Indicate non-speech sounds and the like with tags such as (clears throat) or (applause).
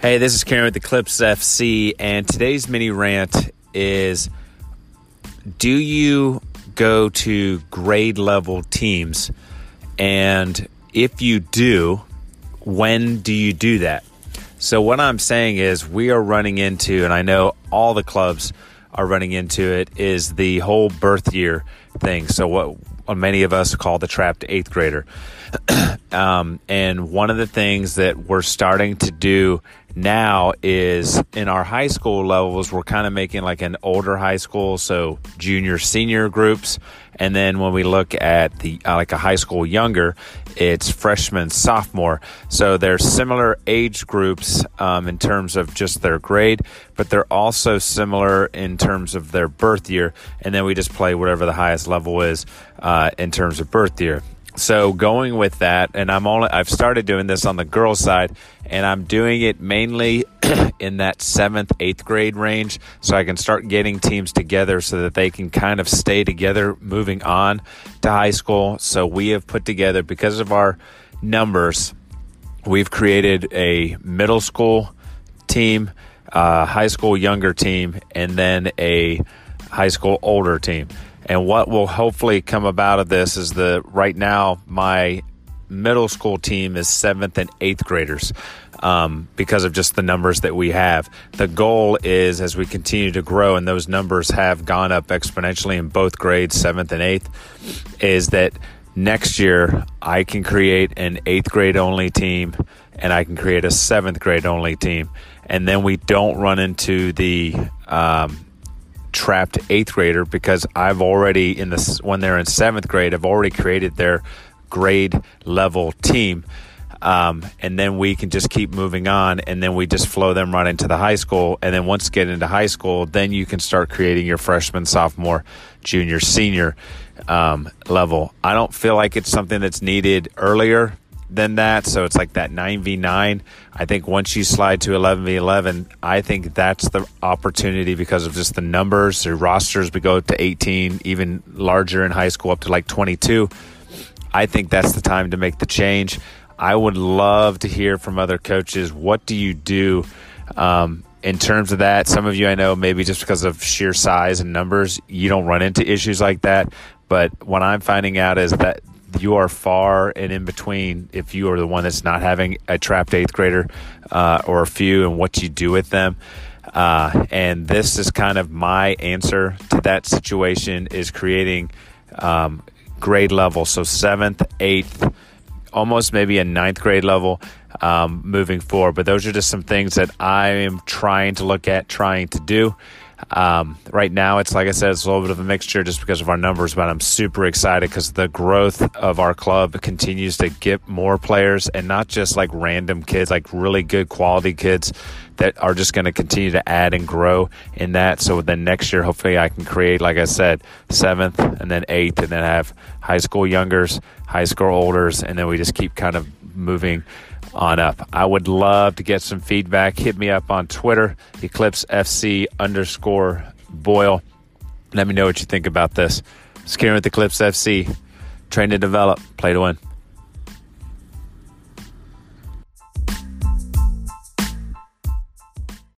Hey, this is Karen with Eclipse FC, and today's mini rant is Do you go to grade level teams? And if you do, when do you do that? So, what I'm saying is, we are running into, and I know all the clubs are running into it, is the whole birth year thing. So, what many of us call the trapped eighth grader. (clears throat) um, and one of the things that we're starting to do now is in our high school levels, we're kind of making like an older high school, so junior, senior groups. And then when we look at the uh, like a high school younger, it's freshman, sophomore. So they're similar age groups um, in terms of just their grade, but they're also similar in terms of their birth year. And then we just play whatever the highest level is uh, in terms of birth year. So going with that and i'm only i've started doing this on the girls side and i'm doing it mainly (clears throat) in that seventh eighth grade range so i can start getting teams together so that they can kind of stay together moving on to high school. So we have put together because of our numbers we've created a middle school team a high school younger team and then a high school older team and what will hopefully come about of this is the right now my middle school team is seventh and eighth graders um, because of just the numbers that we have. The goal is as we continue to grow, and those numbers have gone up exponentially in both grades, seventh and eighth, is that next year I can create an eighth grade only team and I can create a seventh grade only team. And then we don't run into the um, trapped eighth grader because I've already in this when they're in seventh grade, I've already created their grade level team. Um, and then we can just keep moving on and then we just flow them right into the high school and then once you get into high school then you can start creating your freshman sophomore junior senior um, level i don't feel like it's something that's needed earlier than that. So it's like that 9v9. I think once you slide to 11v11, I think that's the opportunity because of just the numbers. The rosters we go to 18, even larger in high school, up to like 22. I think that's the time to make the change. I would love to hear from other coaches. What do you do um, in terms of that? Some of you I know maybe just because of sheer size and numbers, you don't run into issues like that. But what I'm finding out is that you are far and in between if you are the one that's not having a trapped eighth grader uh, or a few and what you do with them. Uh, and this is kind of my answer to that situation is creating um, grade level. So seventh, eighth, almost maybe a ninth grade level um, moving forward. But those are just some things that I am trying to look at, trying to do. Um, right now, it's like I said, it's a little bit of a mixture just because of our numbers, but I'm super excited because the growth of our club continues to get more players and not just like random kids, like really good quality kids that are just going to continue to add and grow in that. So then next year, hopefully, I can create, like I said, seventh and then eighth, and then have high school youngers, high school olders, and then we just keep kind of moving on up. I would love to get some feedback. Hit me up on Twitter, Eclipse FC underscore Boyle. Let me know what you think about this. Karen with Eclipse FC. Train to develop, play to win.